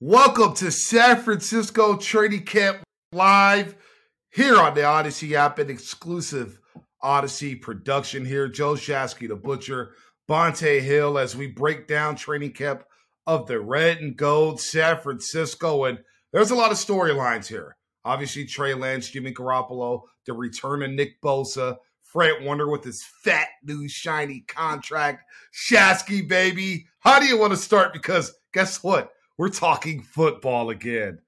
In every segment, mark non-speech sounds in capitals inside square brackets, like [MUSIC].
Welcome to San Francisco Training Camp Live here on the Audacy app, an exclusive Audacy production here. Joe Shasky, the Butcher, Bonta Hill, as we break down training camp of the red and gold San Francisco. And there's a lot of storylines here. Obviously, Trey Lance, Jimmy Garoppolo, the return of Nick Bosa, Fred Warner with his fat new shiny contract. Shasky, baby. How do you want to start? Because guess what? We're talking football again.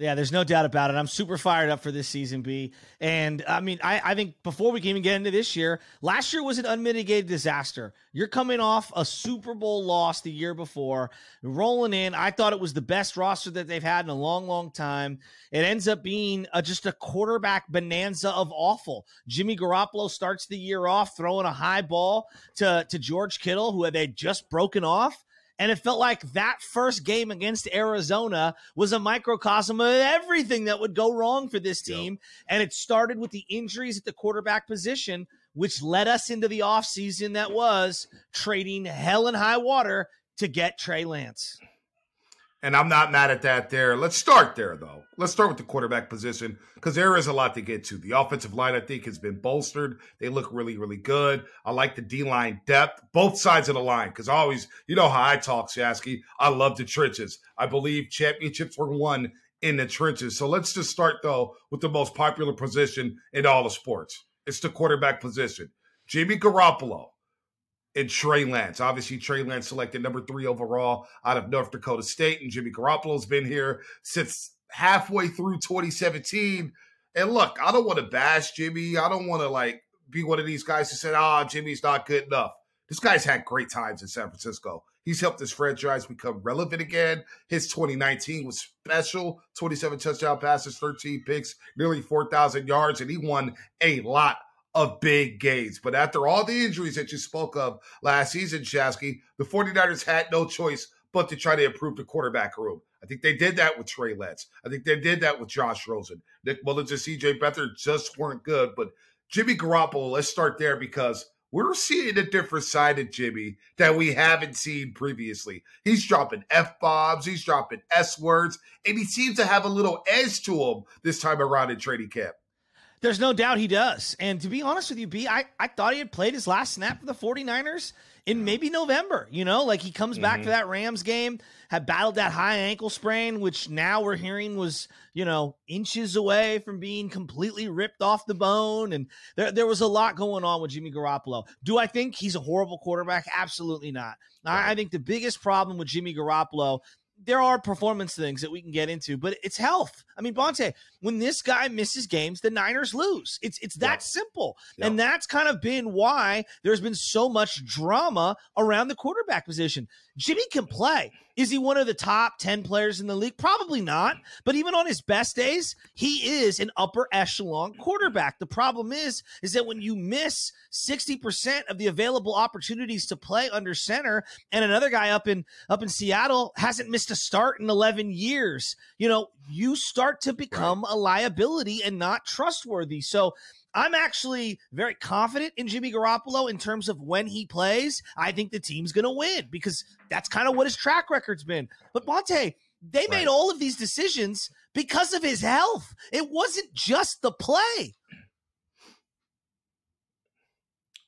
Yeah, there's no doubt about it. I'm super fired up for this season, B. And I mean, I, I think before we can even get into this year, last year was an unmitigated disaster. You're coming off a Super Bowl loss the year before, rolling in. I thought it was the best roster that they've had in a long, long time. It ends up being a, just a quarterback bonanza of awful. Jimmy Garoppolo starts the year off throwing a high ball to, to George Kittle, who had just broken off. And it felt like that first game against Arizona was a microcosm of everything that would go wrong for this team. Yep. And it started with the injuries at the quarterback position, which led us into the offseason that was trading hell and high water to get Trey Lance. And I'm not mad at that there. Let's start there, though. Let's start with the quarterback position because there is a lot to get to. The offensive line, I think, has been bolstered. They look really, really good. I like the D line depth, both sides of the line, because always, you know how I talk, Shasky. I love the trenches. I believe championships were won in the trenches. So let's just start, though, with the most popular position in all the sports it's the quarterback position. Jimmy Garoppolo and Trey Lance. Obviously, Trey Lance selected number three overall out of North Dakota State, and Jimmy Garoppolo's been here since halfway through 2017. And look, I don't want to bash Jimmy. I don't want to like be one of these guys who said, "Ah, oh, Jimmy's not good enough." This guy's had great times in San Francisco. He's helped his franchise become relevant again. His 2019 was special 27 touchdown passes, 13 picks, nearly 4,000 yards, and he won a lot of big gains. But after all the injuries that you spoke of last season, Shasky, the 49ers had no choice but to try to improve the quarterback room. I think they did that with Trey Lance. I think they did that with Josh Rosen. Nick Mullens and CJ Beathard just weren't good. But Jimmy Garoppolo, let's start there because we're seeing a different side of Jimmy that we haven't seen previously. He's dropping F bombs, he's dropping S words, and he seems to have a little edge to him this time around in training camp. There's no doubt he does. And to be honest with you, B, I, I thought he had played his last snap for the 49ers in maybe November. You know, like he comes mm-hmm. back to mm-hmm. that Rams game, had battled that high ankle sprain, which now we're hearing was, you know, inches away from being completely ripped off the bone. And there, there was a lot going on with Jimmy Garoppolo. Do I think he's a horrible quarterback? Absolutely not. Right. I, I think the biggest problem with Jimmy Garoppolo there are performance things that we can get into, but it's health. I mean, Bonta, when this guy misses games, the Niners lose. It's it's that yep. simple. Yep. And that's kind of been why there's been so much drama around the quarterback position. Jimmy can play. Is he one of the top 10 players in the league? Probably not. But even on his best days, he is an upper echelon quarterback. The problem is, is that when you miss 60% of the available opportunities to play under center, and another guy up in up in Seattle hasn't missed a start in 11 years, you know, you start to become right. a liability and not trustworthy. So I'm actually very confident in Jimmy Garoppolo in terms of when he plays. I think the team's going to win because that's kind of what his track record's been. But Bonta, they right. made all of these decisions because of his health. It wasn't just the play.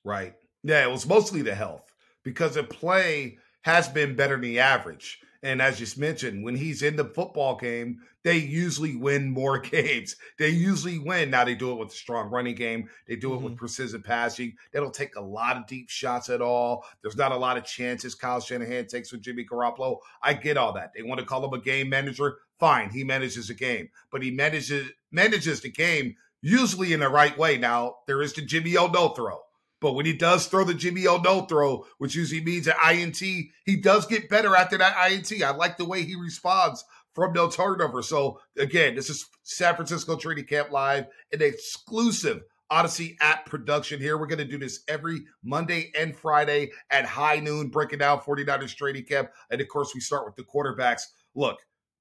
Right. Yeah, it was mostly the health because the play has been better than the average. And as you mentioned, when he's in the football game, they usually win more [LAUGHS] games. They usually win. Now they do it with a strong running game. They do it mm-hmm. with precision passing. They don't take a lot of deep shots at all. There's not a lot of chances Kyle Shanahan takes with Jimmy Garoppolo. I get all that. They want to call him a game manager. Fine, he manages a game, but he manages manages the game usually in the right way. Now there is the Jimmy O no throw. But when he does throw the Jimmy O no throw, which usually means an INT, he does get better after that INT. I like the way he responds from no turnover. So again, this is San Francisco Training Camp Live, an exclusive Audacy app production here. We're going to do this every Monday and Friday at high noon, breaking down 49ers training camp. And of course, we start with the quarterbacks. Look,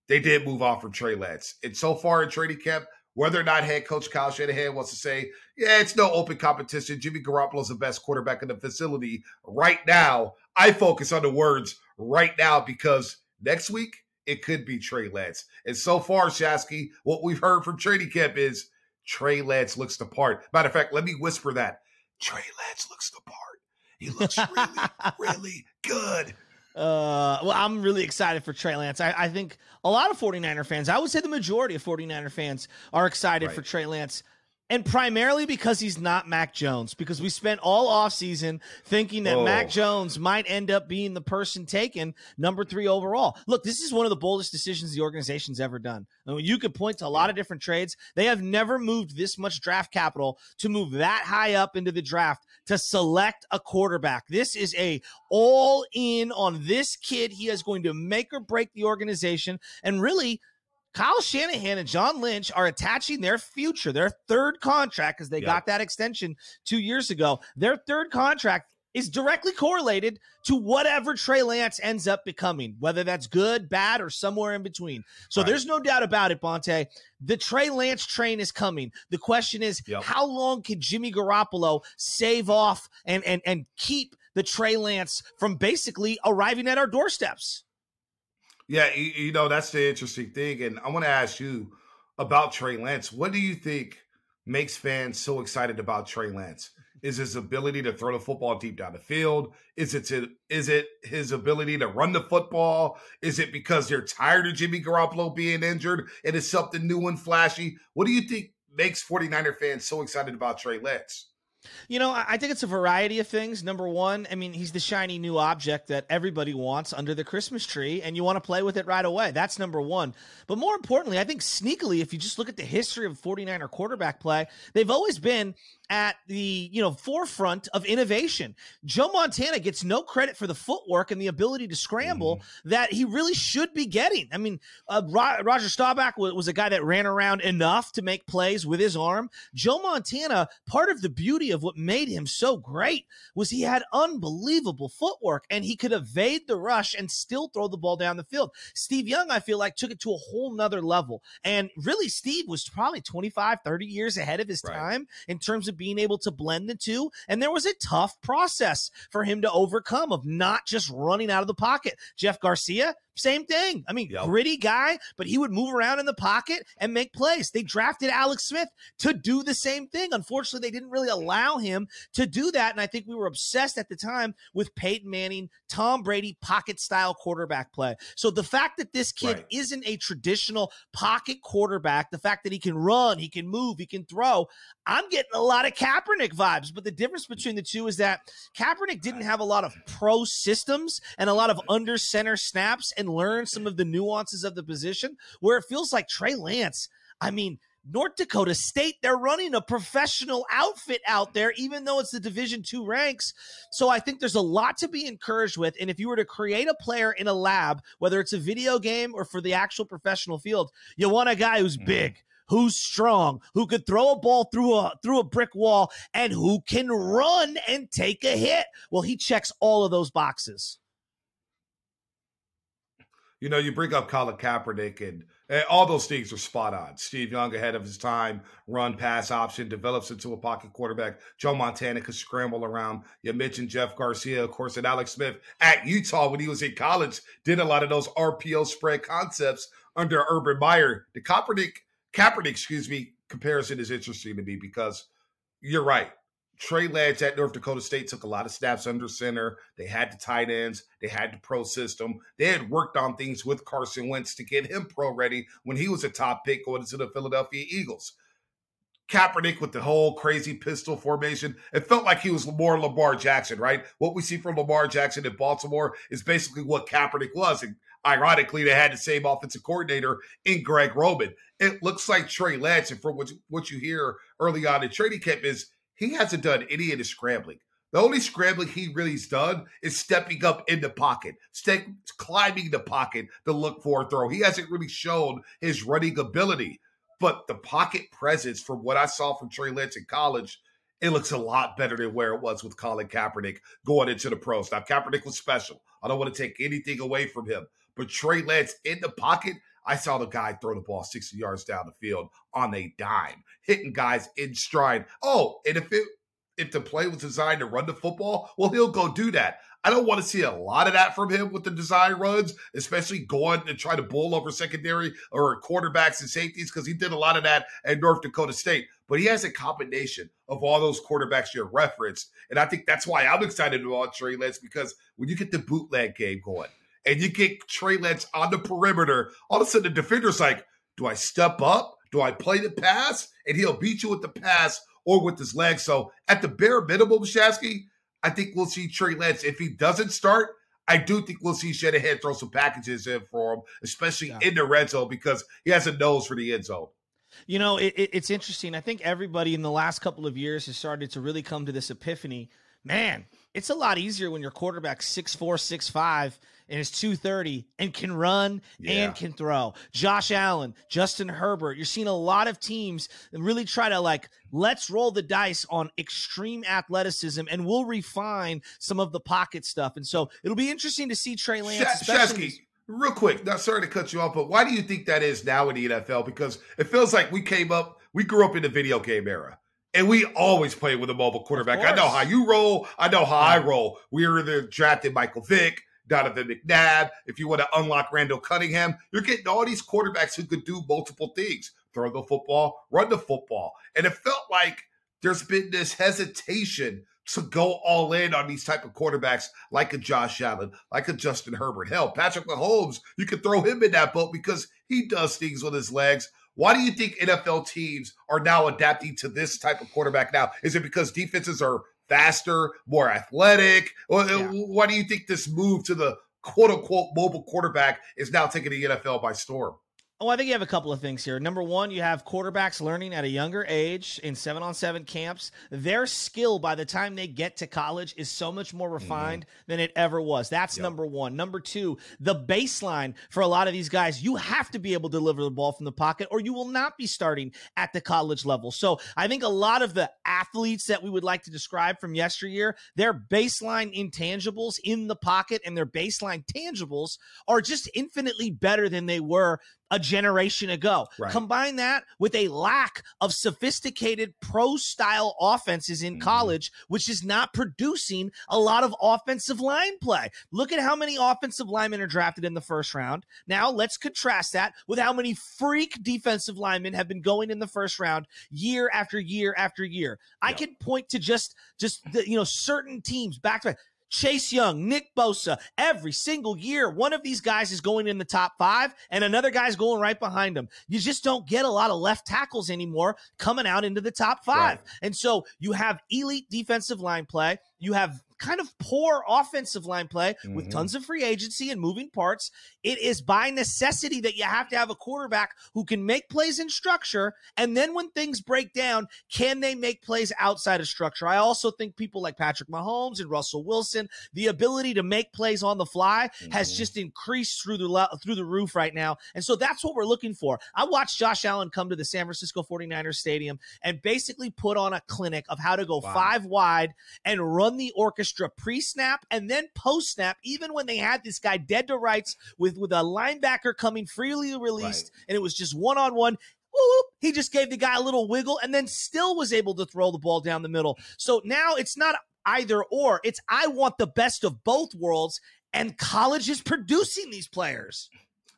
they did move off from Trey Lance. And so far in training camp, whether or not head coach Kyle Shanahan wants to say, yeah, it's no open competition. Jimmy Garoppolo is the best quarterback in the facility right now. I focus on the words right now because next week it could be Trey Lance. And so far, Shasky, what we've heard from training camp is Trey Lance looks the part. Matter of fact, let me whisper that. Trey Lance looks the part. He looks really, [LAUGHS] really good. Uh, well, I'm really excited for Trey Lance. I, I, think a lot of 49er fans, I would say the majority of 49er fans are excited right. for Trey Lance and primarily because he's not Mac Jones, because we spent all offseason thinking that oh. Mac Jones might end up being the person taken number three overall. Look, this is one of the boldest decisions the organization's ever done. I mean, you could point to a lot of different trades. They have never moved this much draft capital to move that high up into the draft to select a quarterback. This is a all in on this kid. He is going to make or break the organization. And really, Kyle Shanahan and John Lynch are attaching their future, their third contract, because they yep. got that extension two years ago. Their third contract is directly correlated to whatever Trey Lance ends up becoming, whether that's good, bad, or somewhere in between. So right. there's no doubt about it, Bonta. The Trey Lance train is coming. The question is, yep. how long can Jimmy Garoppolo save off and and and keep the Trey Lance from basically arriving at our doorsteps? Yeah, you, you know, that's the interesting thing. And I want to ask you about Trey Lance. What do you think makes fans so excited about Trey Lance? Is his ability to throw the football deep down the field? Is it to, is it his ability to run the football? Is it because they're tired of Jimmy Garoppolo being injured and it's something new and flashy? What do you think makes 49er fans so excited about Trey Lance? You know, I think it's a variety of things. Number one, I mean, he's the shiny new object that everybody wants under the Christmas tree, and you want to play with it right away. That's number one. But more importantly, I think sneakily, if you just look at the history of 49er quarterback play, they've always been at the you know forefront of innovation. Joe Montana gets no credit for the footwork and the ability to scramble mm. that he really should be getting. I mean, uh, Roger Staubach was, was, a guy that ran around enough to make plays with his arm. Joe Montana, part of the beauty of what made him so great was he had unbelievable footwork and he could evade the rush and still throw the ball down the field. Steve Young, I feel like, took it to a whole nother level. And really, Steve was probably 25, 30 years ahead of his right. time in terms of being able to blend the two. And there was a tough process for him to overcome of not just running out of the pocket. Jeff Garcia, same thing. I mean, yep. gritty guy, but he would move around in the pocket and make plays. They drafted Alex Smith to do the same thing. Unfortunately, they didn't really allow him to do that. And I think we were obsessed at the time with Peyton Manning, Tom Brady, pocket style quarterback play. So the fact that this kid right. isn't a traditional pocket quarterback, the fact that he can run, he can move, he can throw, I'm getting a lot of Kaepernick vibes. But the difference between the two is that Kaepernick didn't have a lot of pro systems and a lot of under center snaps and learn some of the nuances of the position where it feels like Trey Lance, I mean, North Dakota State, they're running a professional outfit out there, even though it's the Division two ranks. So I think there's a lot to be encouraged with. And if you were to create a player in a lab, whether it's a video game or for the actual professional field, you want a guy who's mm-hmm. big, who's strong, who could throw a ball through a through a brick wall, and who can run and take a hit. Well, he checks all of those boxes. You know, you bring up Colin Kaepernick, and, and, all those things are spot on. Steve Young, ahead of his time, run pass option, develops into a pocket quarterback. Joe Montana could scramble around. You mentioned Jeff Garcia, of course, and Alex Smith at Utah when he was in college, did a lot of those RPO spread concepts under Urban Meyer. The Kaepernick, Kaepernick, excuse me, comparison is interesting to me because you're right. Trey Lance at North Dakota State took a lot of snaps under center. They had the tight ends. They had the pro system. They had worked on things with Carson Wentz to get him pro ready when he was a top pick going to the Philadelphia Eagles. Kaepernick with the whole crazy pistol formation. It felt like he was more Lamar Jackson, right? What we see from Lamar Jackson in Baltimore is basically what Kaepernick was. And ironically, they had the same offensive coordinator in Greg Roman. It looks like Trey Lance, and from what, what you hear early on in training camp, is – he hasn't done any of the scrambling. The only scrambling he really's done is stepping up in the pocket, climbing the pocket to look for a throw. He hasn't really shown his running ability, but the pocket presence from what I saw from Trey Lance in college, it looks a lot better than where it was with Colin Kaepernick going into the pros. Now, Kaepernick was special. I don't want to take anything away from him, but Trey Lance in the pocket, I saw the guy throw the ball 60 yards down the field on a dime, hitting guys in stride. Oh, and if it if the play was designed to run the football, well, he'll go do that. I don't want to see a lot of that from him with the design runs, especially going and try to bowl over secondary or quarterbacks and safeties, because he did a lot of that at North Dakota State. But he has a combination of all those quarterbacks you referenced. And I think that's why I'm excited about Trey Lance, because when you get the bootleg game going and you get Trey Lance on the perimeter, all of a sudden the defender's like, do I step up? Do I play the pass? And he'll beat you with the pass or with his legs. So at the bare minimum, Shasky, I think we'll see Trey Lance. If he doesn't start, I do think we'll see Shanahan throw some packages in for him, especially yeah. in the red zone because he has a nose for the end zone. You know, it, it, it's interesting. I think everybody in the last couple of years has started to really come to this epiphany. Man, it's a lot easier when your quarterback's six four, six five, and is 230 and can run yeah. and can throw. Josh Allen, Justin Herbert. You're seeing a lot of teams really try to like, let's roll the dice on extreme athleticism and we'll refine some of the pocket stuff. And so it'll be interesting to see Trey Lance. Shasky, real quick, now sorry to cut you off, but why do you think that is now in the NFL? Because it feels like we came up, we grew up in the video game era. And we always play with a mobile quarterback. I know how you roll. I know how I roll. We were either drafted Michael Vick, Donovan McNabb. If you want to unlock Randall Cunningham, you're getting all these quarterbacks who could do multiple things throw the football, run the football. And it felt like there's been this hesitation to go all in on these type of quarterbacks like a Josh Allen, like a Justin Herbert. Hell, Patrick Mahomes, you could throw him in that boat because he does things with his legs. Why do you think NFL teams are now adapting to this type of quarterback now? Is it because defenses are faster, more athletic? Uh, yeah. Why do you think this move to the quote unquote mobile quarterback is now taking the NFL by storm? Oh, I think you have a couple of things here. Number one, you have quarterbacks learning at a younger age in seven on seven camps. Their skill by the time they get to college is so much more refined mm-hmm. than it ever was. That's yep. number one. Number two, the baseline for a lot of these guys, you have to be able to deliver the ball from the pocket or you will not be starting at the college level. So I think a lot of the athletes that we would like to describe from yesteryear, their baseline intangibles in the pocket and their baseline tangibles are just infinitely better than they were a generation ago. Right. Combine that with a lack of sophisticated pro style offenses in mm-hmm. college, which is not producing a lot of offensive line play. Look at how many offensive linemen are drafted in the first round. Now let's contrast that with how many freak defensive linemen have been going in the first round year after year after year. I can point to just just the, you know certain teams back to back. Chase Young, Nick Bosa, every single year, one of these guys is going in the top five and another guy's going right behind him. You just don't get a lot of left tackles anymore coming out into the top five. Right. And so you have elite defensive line play. You have kind of poor offensive line play mm-hmm. with tons of free agency and moving parts. It is by necessity that you have to have a quarterback who can make plays in structure. And then when things break down, can they make plays outside of structure? I also think people like Patrick Mahomes and Russell Wilson, the ability to make plays on the fly mm-hmm. has just increased through the through the roof right now. And so that's what we're looking for. I watched Josh Allen come to the San Francisco 49ers stadium and basically put on a clinic of how to go wow. five wide and run the orchestra extra pre snap and then post snap, even when they had this guy dead to rights with, with a linebacker coming freely released right. and it was just one on one. He just gave the guy a little wiggle and then still was able to throw the ball down the middle. So now it's not either or, it's I want the best of both worlds, and college is producing these players.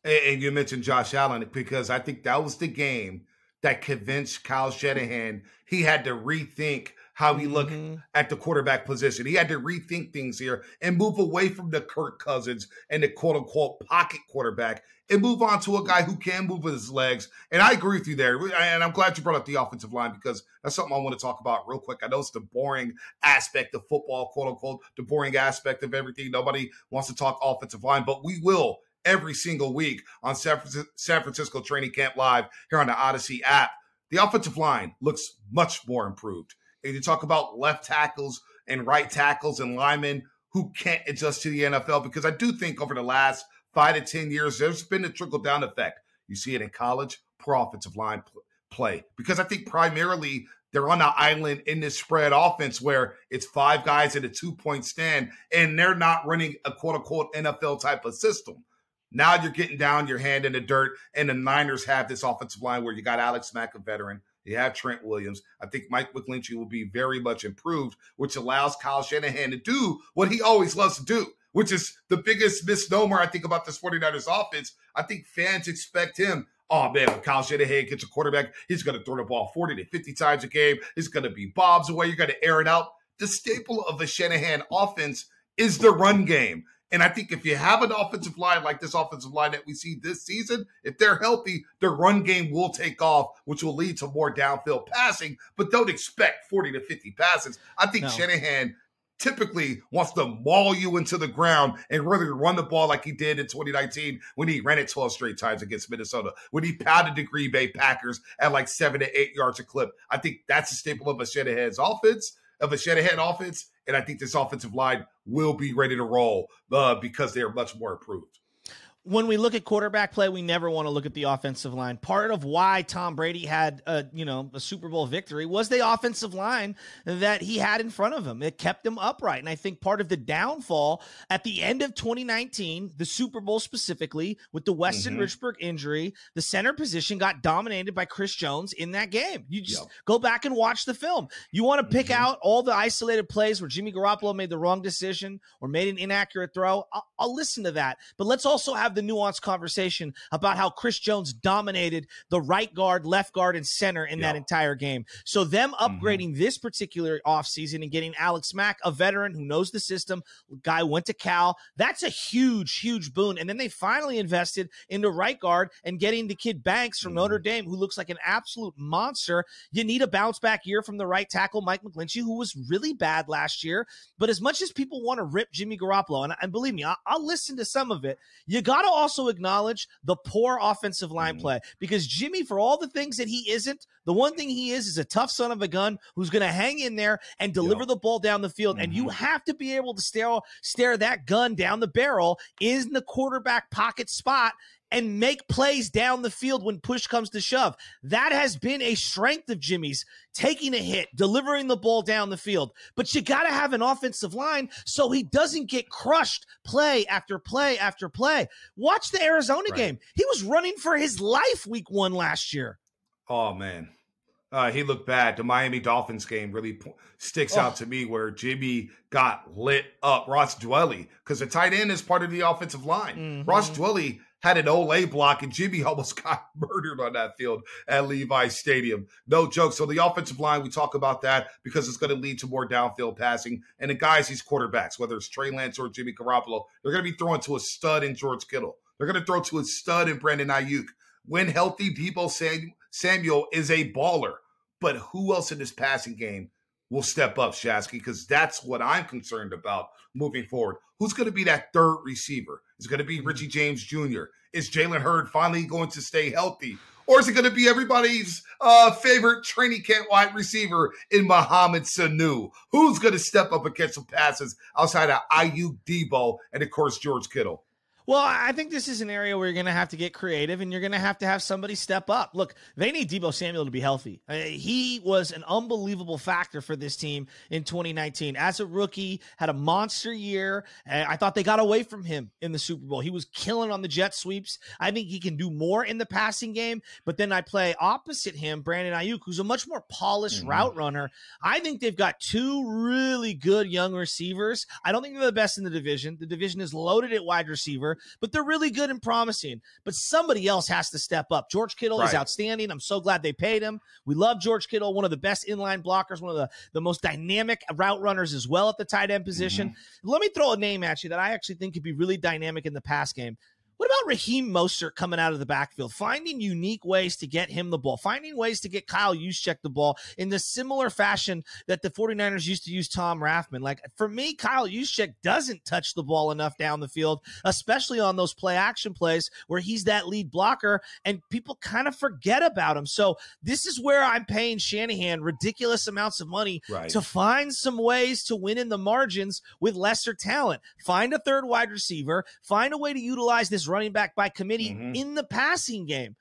And you mentioned Josh Allen because I think that was the game that convinced Kyle Shanahan he had to rethink how he looked mm-hmm. at the quarterback position. He had to rethink things here and move away from the Kirk Cousins and the quote unquote pocket quarterback and move on to a guy who can move with his legs. And I agree with you there. And I'm glad you brought up the offensive line because that's something I want to talk about real quick. I know it's the boring aspect of football, quote unquote, the boring aspect of everything. Nobody wants to talk offensive line, but we will every single week on San Francisco Training Camp Live here on the Audacy app. The offensive line looks much more improved you talk about left tackles and right tackles and linemen who can't adjust to the NFL, because I do think over the last five to 10 years, there's been a trickle down effect. You see it in college, pro offensive line play, because I think primarily they're on the island in this spread offense where it's five guys at a two point stand and they're not running a quote unquote NFL type of system. Now you're getting down your hand in the dirt, and the Niners have this offensive line where you got Alex Mack, a veteran, You have Trent Williams. I think Mike McGlinchey will be very much improved, which allows Kyle Shanahan to do what he always loves to do, which is the biggest misnomer I think about this 49ers offense. I think fans expect him. Oh man, when Kyle Shanahan gets a quarterback, he's going to throw the ball 40 to 50 times a game. He's going to be bobs away. You're going to air it out. The staple of the Shanahan offense is the run game. And I think if you have an offensive line like this offensive line that we see this season, if they're healthy, their run game will take off, which will lead to more downfield passing. But don't expect 40 to 50 passes. I think no. Shanahan typically wants to maul you into the ground and really run the ball like he did in 2019 when he ran it 12 straight times against Minnesota, when he pounded the Green Bay Packers at like seven to eight yards a clip. I think that's a staple of a Shanahan's offense, of a Shanahan offense. And I think this offensive line will be ready to roll uh, because they are much more improved when we look at quarterback play, we never want to look at the offensive line. Part of why Tom Brady had a you know a Super Bowl victory was the offensive line that he had in front of him. It kept him upright, and I think part of the downfall at the end of 2019, the Super Bowl specifically, with the Weston mm-hmm. Richburg injury, the center position got dominated by Chris Jones in that game. You just go back and watch the film. You want to pick mm-hmm. out all the isolated plays where Jimmy Garoppolo made the wrong decision or made an inaccurate throw. I'll, I'll listen to that, but let's also have have the nuanced conversation about how Chris Jones dominated the right guard, left guard, and center in yeah. that entire game. So them mm-hmm. upgrading mm-hmm. this particular offseason and getting Alex Mack, a veteran who knows the system, guy went to Cal, that's a huge, huge boon. And then they finally invested into right guard and getting the kid Banks from mm-hmm. Notre Dame, who looks like an absolute monster. You need a bounce back year from the right tackle, Mike McGlinchey, who was really bad last year. But as much as people want to rip Jimmy Garoppolo, and, and believe me, I'll, I'll listen to some of it, you got to also acknowledge the poor offensive line mm-hmm. play because Jimmy, for all the things that he isn't, the one thing he is is a tough son of a gun who's going to hang in there and deliver yep. the ball down the field. Mm-hmm. And you mm-hmm. have to be able to stare, stare that gun down the barrel in the quarterback pocket spot and make plays down the field when push comes to shove. That has been a strength of Jimmy's, taking a hit, delivering the ball down the field. But you got to have an offensive line so he doesn't get crushed play after play after play. Watch the Arizona right. game. He was running for his life week one last year. Oh, man. Uh, he looked bad. The Miami Dolphins game really sticks oh. out to me where Jimmy got lit up. Ross Dwelley, because the tight end is part of the offensive line. Mm-hmm. Ross Dwelley had an Olay block, and Jimmy [LAUGHS] almost got murdered on that field at Levi Stadium. No joke. So the offensive line, we talk about that because it's going to lead to more downfield passing. And the guys, these quarterbacks, whether it's Trey Lance or Jimmy Garoppolo, they're going to be throwing to a stud in George Kittle. They're going to throw to a stud in Brandon Aiyuk. When healthy, Deebo Samuel is a baller. But who else in this passing game will step up, Shasky? Because that's what I'm concerned about moving forward. Who's going to be that third receiver? Is it going to be Richie James Jr.? Is Jalen Hurd finally going to stay healthy? Or is it going to be everybody's uh, favorite training camp wide receiver in Mohamed Sanu? Who's going to step up and catch some passes outside of Aiyuk Deebo and, of course, George Kittle? Well, I think this is an area where you're going to have to get creative and you're going to have to have somebody step up. Look, they need Deebo Samuel to be healthy. Uh, he was an unbelievable factor for this team in 2019. As a rookie, had a monster year. I thought they got away from him in the Super Bowl. He was killing on the jet sweeps. I think he can do more in the passing game, but then I play opposite him, Brandon Aiyuk, who's a much more polished mm-hmm. route runner. I think they've got two really good young receivers. I don't think they're the best in the division. The division is loaded at wide receiver but they're really good and promising. But somebody else has to step up. George Kittle right. is outstanding. I'm so glad they paid him. We love George Kittle, one of the best inline blockers, one of the, the most dynamic route runners as well at the tight end position. Mm-hmm. Let me throw a name at you that I actually think could be really dynamic in the pass game. What about Raheem Mostert coming out of the backfield, finding unique ways to get him the ball, finding ways to get Kyle Juszczyk the ball in the similar fashion that the 49ers used to use Tom Rathman? Like for me, Kyle Juszczyk doesn't touch the ball enough down the field, especially on those play action plays where he's that lead blocker and people kind of forget about him. So this is where I'm paying Shanahan ridiculous amounts of money right. to find some ways to win in the margins with lesser talent. Find a third wide receiver, find a way to utilize this running back by committee mm-hmm. in the passing game.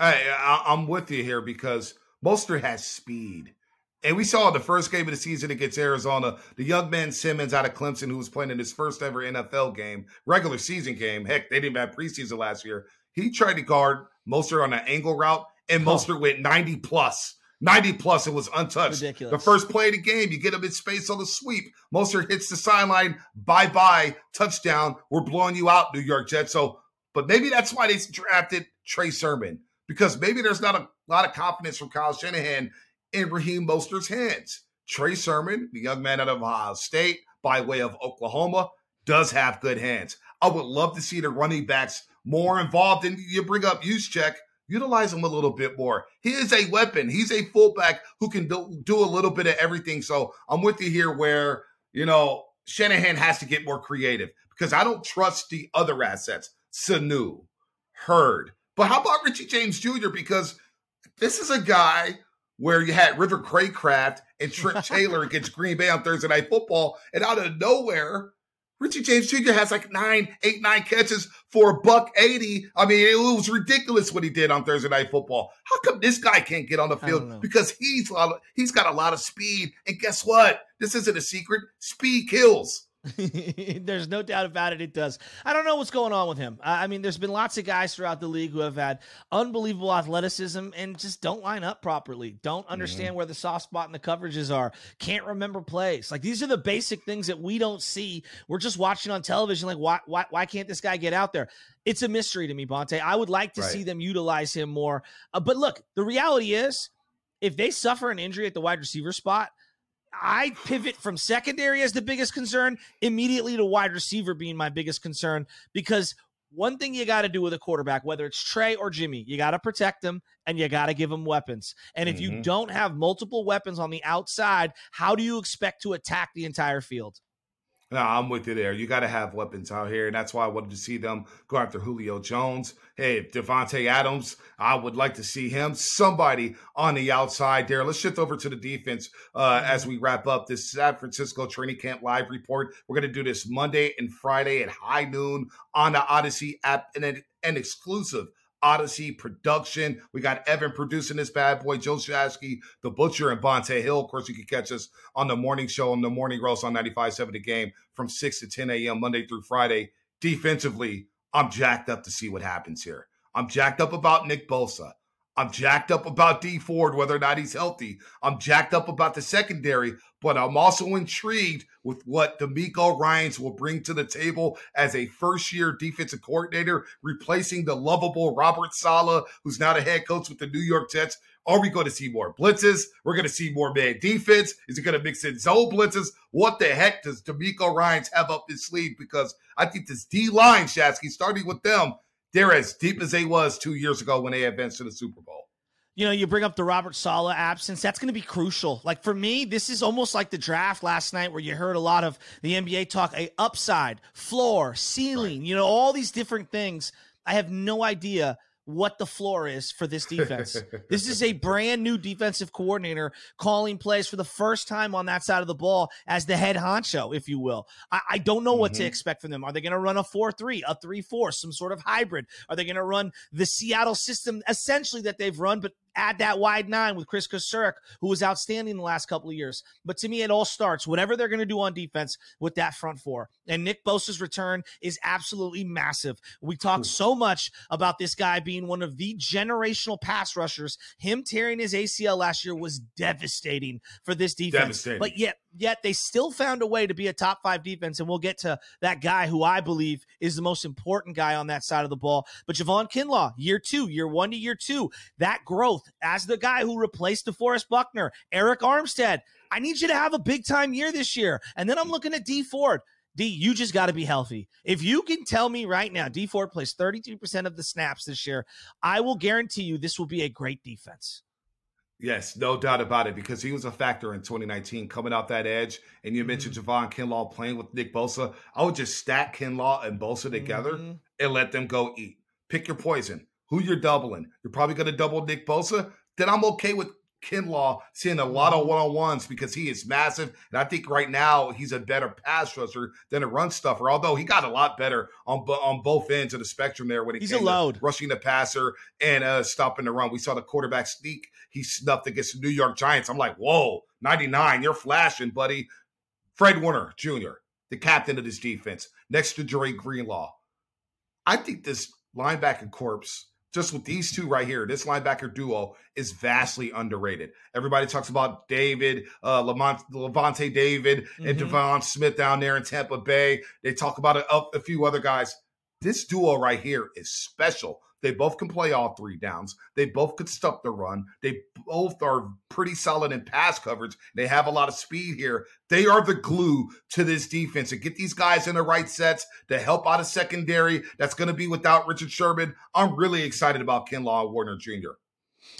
I, I'm with you here because Mostert has speed. And we saw the first game of the season against Arizona, the young man Simmons out of Clemson, who was playing in his first ever NFL game, regular season game. Heck, they didn't have preseason last year. He tried to guard Mostert on an angle route, and Mostert went 90 plus. 90 plus, it was untouched. Ridiculous. The first play of the game, you get him in space on the sweep. Mostert hits the sideline. Bye bye, touchdown. We're blowing you out, New York Jets. So, but maybe that's why they drafted Trey Sermon because maybe there's not a lot of confidence from Kyle Shanahan in Raheem Mostert's hands. Trey Sermon, the young man out of Ohio State by way of Oklahoma, does have good hands. I would love to see the running backs more involved. And you bring up Juszczyk utilize him a little bit more. He is a weapon. He's a fullback who can do, do a little bit of everything. So I'm with you here where, you know, Shanahan has to get more creative because I don't trust the other assets. Sanu, Hurd. But how about Richie James Jr.? Because this is a guy where you had River Cracraft and Trent [LAUGHS] Taylor against Green Bay on Thursday Night Football, and out of nowhere, Richie James Jr. has like nine, eight, nine catches for a buck 80. I mean, it was ridiculous what he did on Thursday Night Football. How come this guy can't get on the field? Because he's he's got a lot of speed. And guess what? This isn't a secret. Speed kills. [LAUGHS] there's no doubt about it. It does. I don't know what's going on with him. I mean, there's been lots of guys throughout the league who have had unbelievable athleticism and just don't line up properly. Don't understand mm-hmm. where the soft spot and the coverages are. Can't remember plays. Like these are the basic things that we don't see. We're just watching on television. Like why why why can't this guy get out there? It's a mystery to me, Bonta. I would like to right. see them utilize him more. Uh, but look, the reality is, if they suffer an injury at the wide receiver spot I pivot from secondary as the biggest concern immediately to wide receiver being my biggest concern because one thing you got to do with a quarterback, whether it's Trey or Jimmy, you got to protect them and you got to give them weapons. And if mm-hmm. you don't have multiple weapons on the outside, how do you expect to attack the entire field? No, I'm with you there. You got to have weapons out here, and that's why I wanted to see them go after Julio Jones. Hey, Davante Adams, I would like to see him. Somebody on the outside there. Let's shift over to the defense uh, as we wrap up this San Francisco training camp live report. We're going to do this Monday and Friday at high noon on the Audacy app and an, an exclusive Audacy production. We got Evan producing this bad boy, Joe Shasky, The Butcher, and Bonta Hill. Of course, you can catch us on the morning show on the morning roast on 95.7 The Game from 6 to 10 a.m. Monday through Friday. Defensively, I'm jacked up to see what happens here. I'm jacked up about Nick Bosa. I'm jacked up about D Ford, whether or not he's healthy. I'm jacked up about the secondary, but I'm also intrigued with what DeMeco Ryans will bring to the table as a first year defensive coordinator, replacing the lovable Robert Saleh, who's now the head coach with the New York Jets. Are we going to see more blitzes? We're going to see more man defense. Is he going to mix in zone blitzes? What the heck does DeMeco Ryans have up his sleeve? Because I think this D line, Shasky, starting with them, they're as deep as they was two years ago when they advanced to the Super Bowl. You know, you bring up the Robert Saleh absence. That's going to be crucial. Like for me, this is almost like the draft last night, where you heard a lot of the NBA talk: a upside, floor, ceiling. Right. You know, all these different things. I have no idea what the floor is for this defense. [LAUGHS] this is a brand new defensive coordinator calling plays for the first time on that side of the ball as the head honcho, if you will. I, I don't know what mm-hmm. to expect from them. Are they going to run a 4 3, a 3 4, some sort of hybrid? Are they going to run the Seattle system essentially that they've run, but add that wide nine with Kris Kocurek, who was outstanding the last couple of years. But to me, it all starts, whatever they're going to do on defense, with that front four. And Nick Bosa's return is absolutely massive. We talk hmm. so much about this guy being one of the generational pass rushers. Him tearing his ACL last year was devastating for this defense. But yet, yet they still found a way to be a top five defense. And we'll get to that guy who I believe is the most important guy on that side of the ball. But Javon Kinlaw, year two, year one to year two, that growth as the guy who replaced DeForest Buckner, Arik Armstead. I need you to have a big time year this year. And then I'm looking at D Ford. D, you just got to be healthy. If you can tell me right now, D Ford plays 32% of the snaps this year, I will guarantee you this will be a great defense. Yes, no doubt about it, because he was a factor in 2019 coming out that edge. And you mentioned mm-hmm. Javon Kinlaw playing with Nick Bosa. I would just stack Kinlaw and Bosa together mm-hmm. and let them go eat. Pick your poison. Who you're doubling. You're probably going to double Nick Bosa. Then I'm okay with Kinlaw seeing a lot of one on ones because he is massive. And I think right now he's a better pass rusher than a run stuffer, although he got a lot better on, on both ends of the spectrum there when it he's came load. rushing the passer and uh, stopping the run. We saw the quarterback sneak he snuffed against the New York Giants. I'm like, whoa, 99, you're flashing, buddy. Fred Warner Jr., the captain of this defense, next to Dre Greenlaw. I think this linebacking corpse just with these two right here, this linebacker duo is vastly underrated. Everybody talks about David, uh, Lamont, Lavonte David, mm-hmm. and Devon Smith down there in Tampa Bay. They talk about a, a few other guys. This duo right here is special. They both can play all three downs. They both could stop the run. They both are pretty solid in pass coverage. They have a lot of speed here. They are the glue to this defense. And get these guys in the right sets to help out a secondary that's going to be without Richard Sherman. I'm really excited about Kinlaw Warner Jr.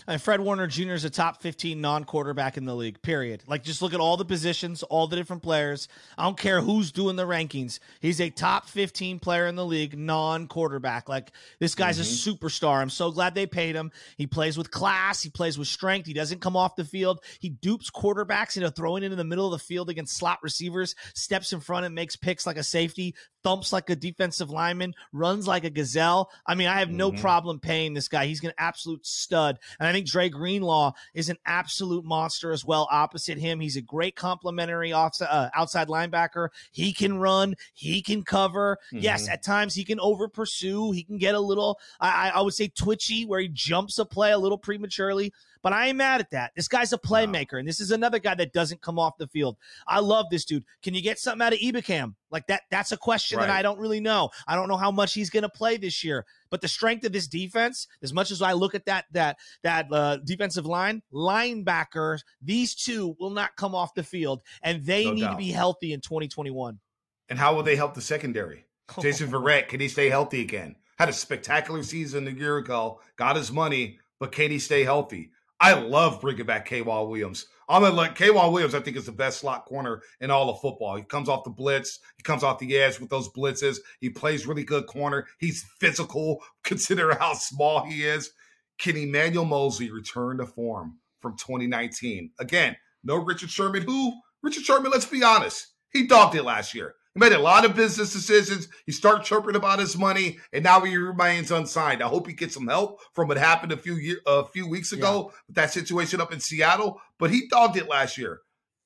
And Fred Warner Jr. is a top 15 non quarterback in the league, period. Like, just look at all the positions, all the different players. I don't care who's doing the rankings. He's a top 15 player in the league, non quarterback. Like, this guy's mm-hmm. a superstar. I'm so glad they paid him. He plays with class, he plays with strength. He doesn't come off the field. He dupes quarterbacks into throwing it in the middle of the field against slot receivers, steps in front and makes picks like a safety, thumps like a defensive lineman, runs like a gazelle. I mean, I have no mm-hmm. problem paying this guy. He's an absolute stud. And I think Dre Greenlaw is an absolute monster as well. Opposite him, he's a great complementary outside, uh, outside linebacker. He can run, he can cover. Mm-hmm. Yes, at times he can over pursue. He can get a little, I, I would say, twitchy, where he jumps a play a little prematurely. But I ain't mad at that. This guy's a playmaker, wow. and this is another guy that doesn't come off the field. I love this dude. Can you get something out of Ebukam? Like that, that's a question right. that I don't really know. I don't know how much he's going to play this year. But the strength of this defense, as much as I look at that that that uh, defensive line, linebackers, these two will not come off the field, and they no need doubt. to be healthy in 2021. And how will they help the secondary? [LAUGHS] Jason Verrett, can he stay healthy again? Had a spectacular season a year ago, got his money, but can he stay healthy? I love bringing back K'Waun Williams. I'm gonna like K'Waun Williams. I think is the best slot corner in all of football. He comes off the blitz. He comes off the edge with those blitzes. He plays really good corner. He's physical. [LAUGHS] Consider how small he is. Can Emmanuel Moseley return to form from 2019? Again, no Richard Sherman. Who Richard Sherman? Let's be honest. He dogged it last year. He made a lot of business decisions. He started chirping about his money, and now he remains unsigned. I hope he gets some help from what happened a few year, a few weeks ago yeah. with that situation up in Seattle. But he dogged it last year.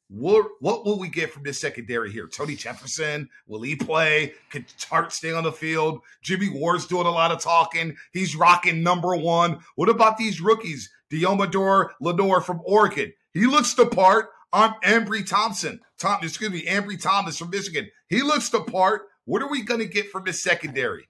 What, what will we get from this secondary here? Tony Jefferson, will he play? Could Tartt stay on the field? Jimmy Ward's doing a lot of talking. He's rocking number one. What about these rookies? Deommodore Lenoir from Oregon. He looks the part. I'm Ambry Thompson. Tom, excuse me, Ambry Thomas from Michigan. He looks the part. What are we going to get from this secondary?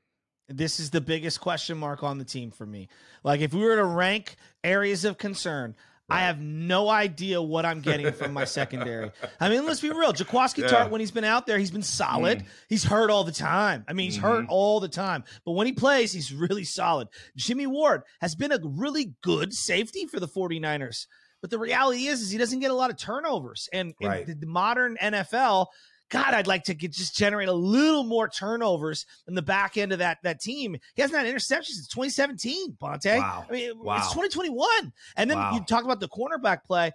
This is the biggest question mark on the team for me. Like, if we were to rank areas of concern. I have no idea what I'm getting from my secondary. I mean, let's be real. Jaquiski yeah. Tartt, when he's been out there, he's been solid. Mm. He's hurt all the time. I mean, he's mm-hmm. hurt all the time. But when he plays, he's really solid. Jimmy Ward has been a really good safety for the 49ers. But the reality is, is he doesn't get a lot of turnovers. And right. in the modern NFL, God, I'd like to get, just generate a little more turnovers in the back end of that that team. He hasn't had interceptions since 2017, Bonta. Wow. I mean, wow. it's 2021. And then wow. you talk about the cornerback play.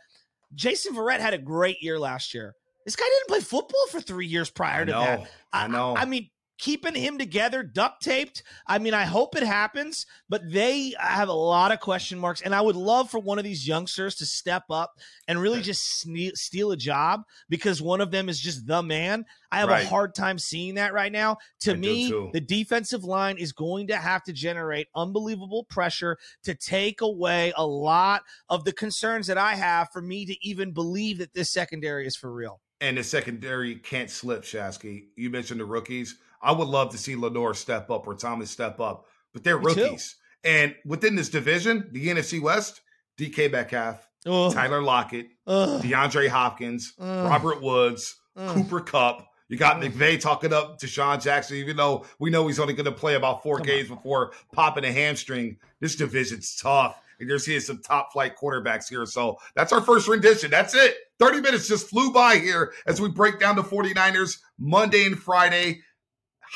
Jason Verrett had a great year last year. This guy didn't play football for three years prior I to know, that. I, I know. I mean, keeping him together, duct taped. I mean, I hope it happens, but they have a lot of question marks. And I would love for one of these youngsters to step up and really just steal a job because one of them is just the man. I have right. a hard time seeing that right now. To I me, the defensive line is going to have to generate unbelievable pressure to take away a lot of the concerns that I have for me to even believe that this secondary is for real. And the secondary can't slip, Shasky. You mentioned the rookies I would love to see Lenoir step up or Thomas step up, but they're Me rookies. Too. And within this division, the NFC West, DK Metcalf, Ugh. Tyler Lockett, Ugh. DeAndre Hopkins, Ugh. Robert Woods, Cooper Kupp. You got McVay talking up DeSean Jackson, even though we know he's only going to play about four Come games on. before popping a hamstring. This division's tough. And you're seeing some top flight quarterbacks here. So that's our first rendition. That's it. 30 minutes just flew by here as we break down the 49ers Monday and Friday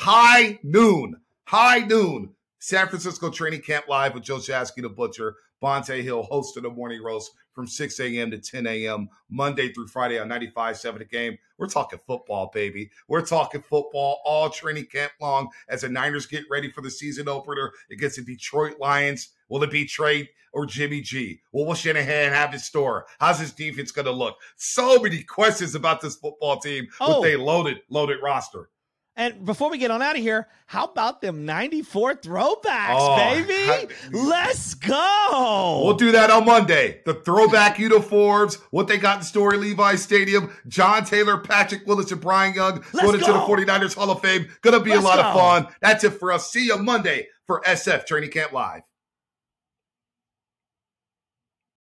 high noon, high noon. San Francisco Training Camp Live with Joe Shasky, the Butcher. Bonta Hill hosting the morning roast from 6 a.m. to 10 a.m. Monday through Friday on 95.7 The Game. We're talking football, baby. We're talking football all training camp long as the Niners get ready for the season opener against the Detroit Lions. Will it be Trey or Jimmy G? What will Shanahan have in store? How's his defense going to look? So many questions about this football team oh. with a loaded, loaded roster. And before we get on out of here, how about them 94 throwbacks, oh, baby? Let's go. We'll do that on Monday. The throwback uniforms, what they got in Story Levi Stadium, John Taylor, Patrick Willis, and Bryant Young Let's going into the 49ers Hall of Fame. Gonna be Let's a lot go. of fun. That's it for us. See you Monday for SF Training Camp Live.